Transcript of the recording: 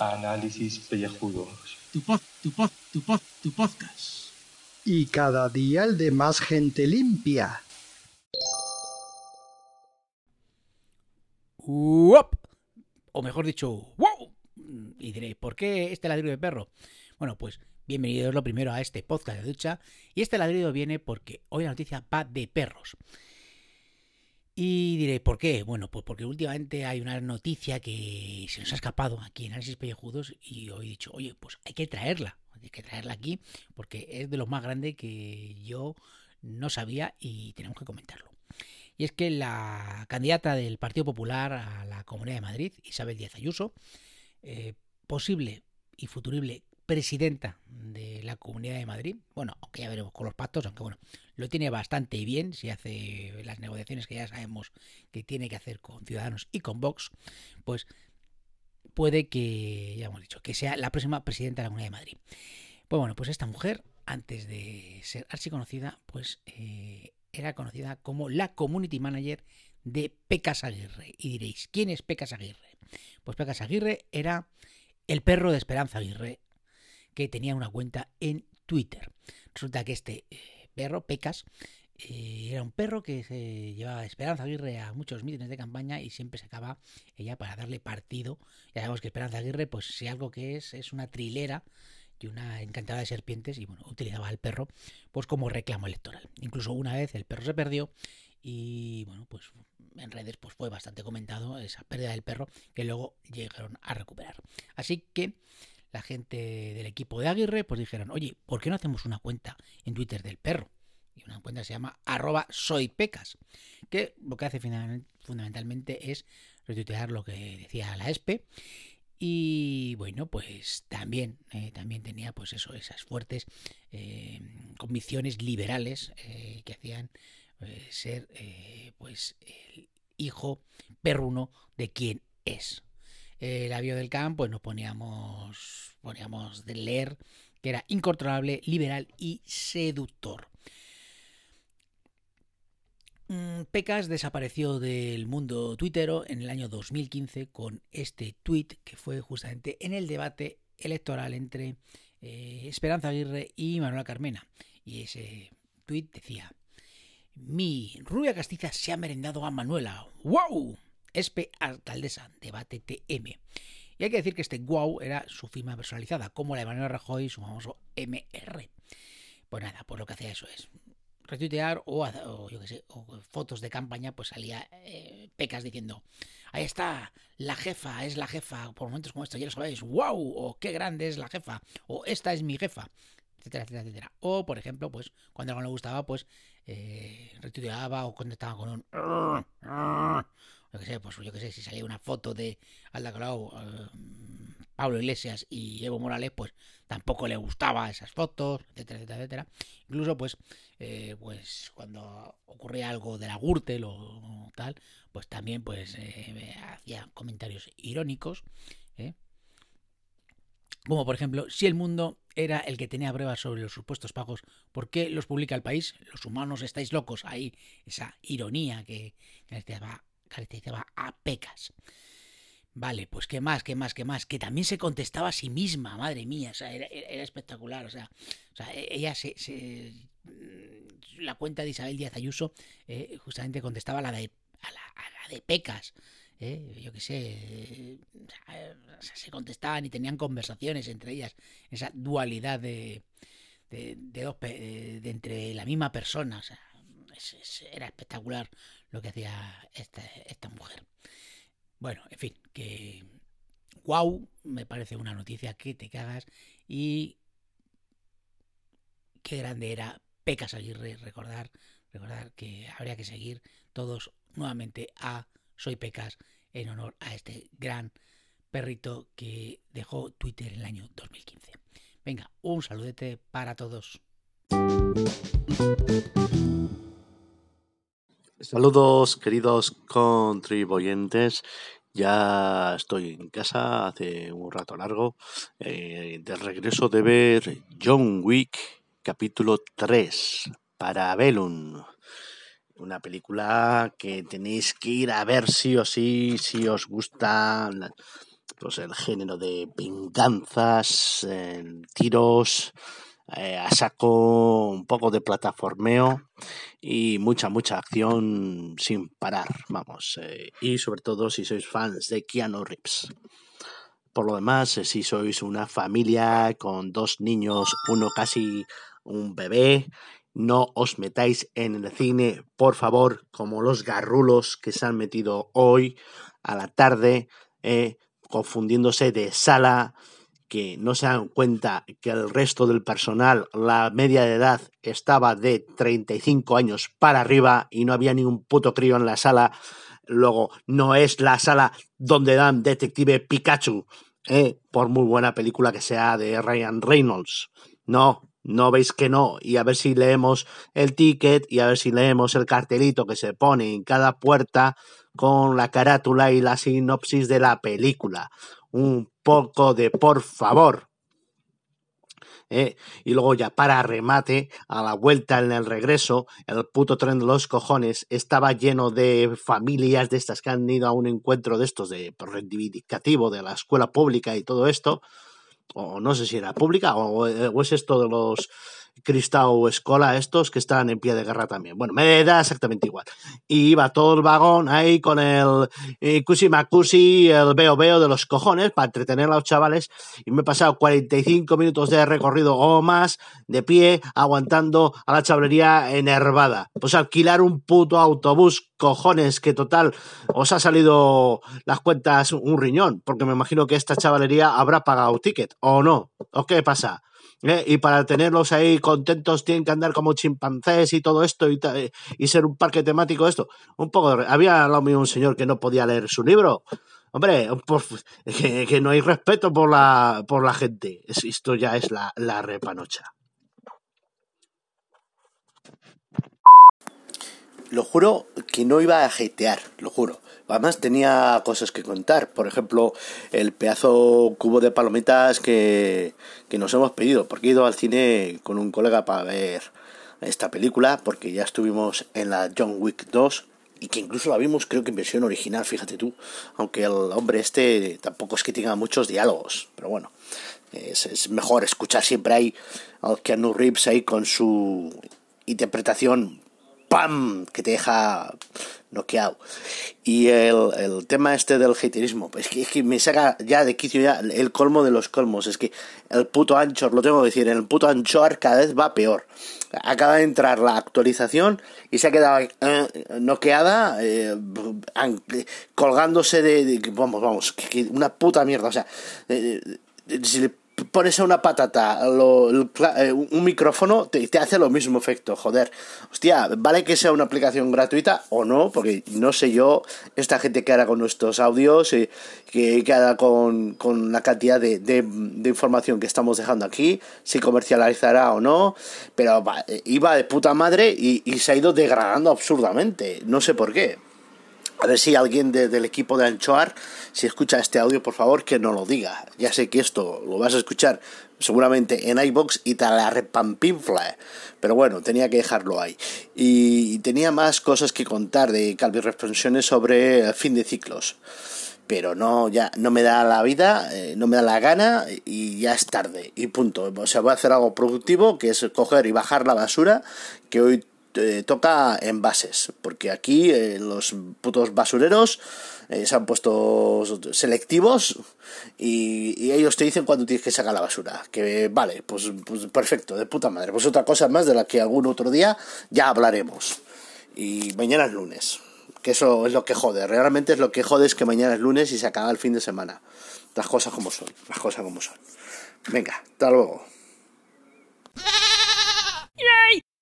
Análisis pellejudos. Tu pod, tu pod, tu pod, tu podcast. Y cada día el de más gente limpia. ¡Uop! O mejor dicho, ¡wow! Y diréis, ¿por qué este ladrido de perro? Bueno, pues bienvenidos lo primero a este podcast de ducha. Y este ladrido viene porque hoy la noticia va de perros. Y diré, ¿por qué? Bueno, pues porque últimamente hay una noticia que se nos ha escapado aquí en Análisis Pellejudos y hoy he dicho, oye, pues hay que traerla, hay que traerla aquí porque es de lo más grande que yo no sabía y tenemos que comentarlo. Y es que la candidata del Partido Popular a la Comunidad de Madrid, Isabel Díaz Ayuso, eh, posible y futurible presidenta de la Comunidad de Madrid, bueno, aunque ya veremos con los pactos, aunque bueno, lo tiene bastante bien si hace las negociaciones que ya sabemos que tiene que hacer con Ciudadanos y con Vox, pues puede que, ya hemos dicho, que sea la próxima presidenta de la Comunidad de Madrid. Pues bueno, pues esta mujer, antes de ser archi conocida, pues eh, era conocida como la Community Manager de Pecas Aguirre. Y diréis, ¿quién es Pecas Aguirre? Pues Pecas Aguirre era el perro de Esperanza Aguirre, que tenía una cuenta en Twitter. Resulta que este eh, perro, Pecas, eh, era un perro que se llevaba Esperanza Aguirre a muchos mítines de campaña y siempre sacaba ella para darle partido. Ya sabemos que Esperanza Aguirre, pues si algo que es, es una trilera y una encantada de serpientes y bueno, utilizaba al perro pues como reclamo electoral. Incluso una vez el perro se perdió y bueno, pues en redes pues fue bastante comentado esa pérdida del perro que luego llegaron a recuperar. Así que la gente del equipo de Aguirre pues dijeron, oye, ¿por qué no hacemos una cuenta en Twitter del perro? Y una cuenta se llama arroba soypecas, que lo que hace fundamentalmente es retuitear lo que decía la ESPE. Y bueno, pues también, eh, también tenía pues eso, esas fuertes eh, convicciones liberales eh, que hacían eh, ser eh, pues el hijo perruno de quien es el avión del campo, pues nos poníamos, poníamos de leer que era incontrolable, liberal y seductor. Mm, Pecas desapareció del mundo tuitero en el año 2015 con este tuit que fue justamente en el debate electoral entre eh, Esperanza Aguirre y Manuela Carmena. Y ese tuit decía, mi rubia castiza se ha merendado a Manuela. ¡Wow! Espe Alcaldesa, debate TM. Y hay que decir que este wow era su firma personalizada, como la de Manuel Rajoy, su famoso MR. Pues nada, pues lo que hacía eso es retuitear o, yo sé, o fotos de campaña, pues salía eh, Pecas diciendo, ahí está, la jefa, es la jefa, por momentos como estos, ya lo sabéis, wow, o qué grande es la jefa, o esta es mi jefa, etcétera, etcétera, etcétera. O, por ejemplo, pues cuando algo no le gustaba, pues eh, retuiteaba o contestaba con un yo que sé, pues yo que sé, si salía una foto de Alda Colau, eh, Pablo Iglesias y Evo Morales, pues tampoco le gustaba esas fotos, etcétera, etcétera, etcétera. Incluso, pues, eh, pues cuando ocurría algo de la Gürtel o tal, pues también, pues, eh, hacía comentarios irónicos, ¿eh? Como por ejemplo, si el mundo era el que tenía pruebas sobre los supuestos pagos, ¿por qué los publica el país? Los humanos estáis locos. Ahí esa ironía que caracterizaba, a Pecas. Vale, pues qué más, qué más, qué más. Que también se contestaba a sí misma, madre mía. O sea, era, espectacular. O sea, sea, ella se, se, La cuenta de Isabel Díaz Ayuso eh, justamente contestaba a la de, a la de Pecas. ¿Eh? yo qué sé, se contestaban y tenían conversaciones entre ellas, esa dualidad de, de, dos, de, entre la misma persona, era espectacular lo que hacía esta, esta mujer. Bueno, en fin, que wow, me parece una noticia que te cagas y qué grande era Pecas Aguirre, recordar, recordar que habría que seguir todos nuevamente a soy Pecas en honor a este gran perrito que dejó Twitter en el año 2015. Venga, un saludete para todos. Saludos, queridos contribuyentes. Ya estoy en casa hace un rato largo. Eh, de regreso de ver John Wick, capítulo 3, para Belun una película que tenéis que ir a ver sí o sí, si os gusta pues el género de venganzas, tiros, eh, a saco, un poco de plataformeo y mucha, mucha acción sin parar, vamos. eh, y sobre todo si sois fans de Keanu Reeves. Por lo demás, eh, si sois una familia con dos niños, uno casi un bebé, no os metáis en el cine, por favor, como los garrulos que se han metido hoy a la tarde, eh, confundiéndose de sala, que no se dan cuenta que el resto del personal, la media de edad estaba de 35 años para arriba y no había ningún puto crío en la sala. Luego, no es la sala donde dan Detective Pikachu, eh, por muy buena película que sea de Ryan Reynolds. No, no veis que no. Y a ver si leemos el ticket y a ver si leemos el cartelito que se pone en cada puerta con la carátula y la sinopsis de la película. Un poco de por favor. ¿eh? Y luego ya para remate, a la vuelta en el regreso, el puto tren de los cojones estaba lleno de familias de estas que han ido a un encuentro de estos de reivindicativo de la escuela pública y todo esto, o no sé si era pública o, o es esto de los Cristau Escola estos que están en pie de guerra también. Bueno, me da exactamente igual. Y iba todo el vagón ahí con el eh, Cusi Macusi, el veo veo de los cojones para entretener a los chavales y me he pasado 45 minutos de recorrido o más de pie aguantando a la chavalería enervada. Pues alquilar un puto autobús, cojones, que total os ha salido las cuentas un riñón, porque me imagino que esta chavalería habrá pagado ticket o no. ¿O qué pasa? ¿Eh? Y para tenerlos ahí contentos tienen que andar como chimpancés y todo esto y, y ser un parque temático esto. Un poco Había al lado mío un señor que no podía leer su libro. Hombre, por- que, que no hay respeto por la, por la gente. Es- Esto ya es la, la repanocha. Lo juro que no iba a hatear, lo juro. Además tenía cosas que contar. Por ejemplo, el pedazo cubo de palomitas que, que nos hemos pedido. Porque he ido al cine con un colega para ver esta película. Porque ya estuvimos en la John Wick 2. Y que incluso la vimos creo que en versión original, fíjate tú. Aunque el hombre este tampoco es que tenga muchos diálogos. Pero bueno, es, mejor escuchar siempre ahí al Keanu Reeves ahí con su interpretación ¡pam! que te deja noqueado. Y el, el tema este del haterismo, es que, es que me saca ya de quicio ya el colmo de los colmos. Es que el puto Anchor, lo tengo que decir, el puto Anchor cada vez va peor. Acaba de entrar la actualización y se ha quedado eh, noqueada, eh, colgándose de, de- Vamos, vamos, una puta mierda. O sea, eh, si le pones a una patata lo- eh, un micrófono, te, te hace lo mismo efecto, joder. Hostia, vale que sea una aplicación gratuita o no, porque no sé yo, esta gente que hará con nuestros audios, eh, que, que hará con, con la cantidad de, de, información que estamos dejando aquí, si comercializará o no, pero va, eh, iba de puta madre y se ha ido degradando absurdamente, no sé por qué. A ver si alguien de- del equipo de Anchoar, si escucha este audio, por favor, que no lo diga. Ya sé que esto lo vas a escuchar seguramente en iBox y te la repampinfla. Pero bueno, tenía que dejarlo ahí. Y tenía más cosas que contar de Calvi Reflexiones sobre fin de ciclos. Pero no, ya no me da la vida, eh, no me da la gana y ya es tarde. Y punto. O sea, voy a hacer algo productivo, que es coger y bajar la basura, que hoy eh, toca envases, porque aquí eh, los putos basureros eh, se han puesto selectivos y, ellos te dicen cuándo tienes que sacar la basura. Que vale, pues, pues perfecto, de puta madre. Pues otra cosa más de la que algún otro día ya hablaremos. Y mañana es lunes, que eso es lo que jode. Realmente es lo que jode es que mañana es lunes y se acaba el fin de semana. Las cosas como son, las cosas como son. Venga, hasta luego.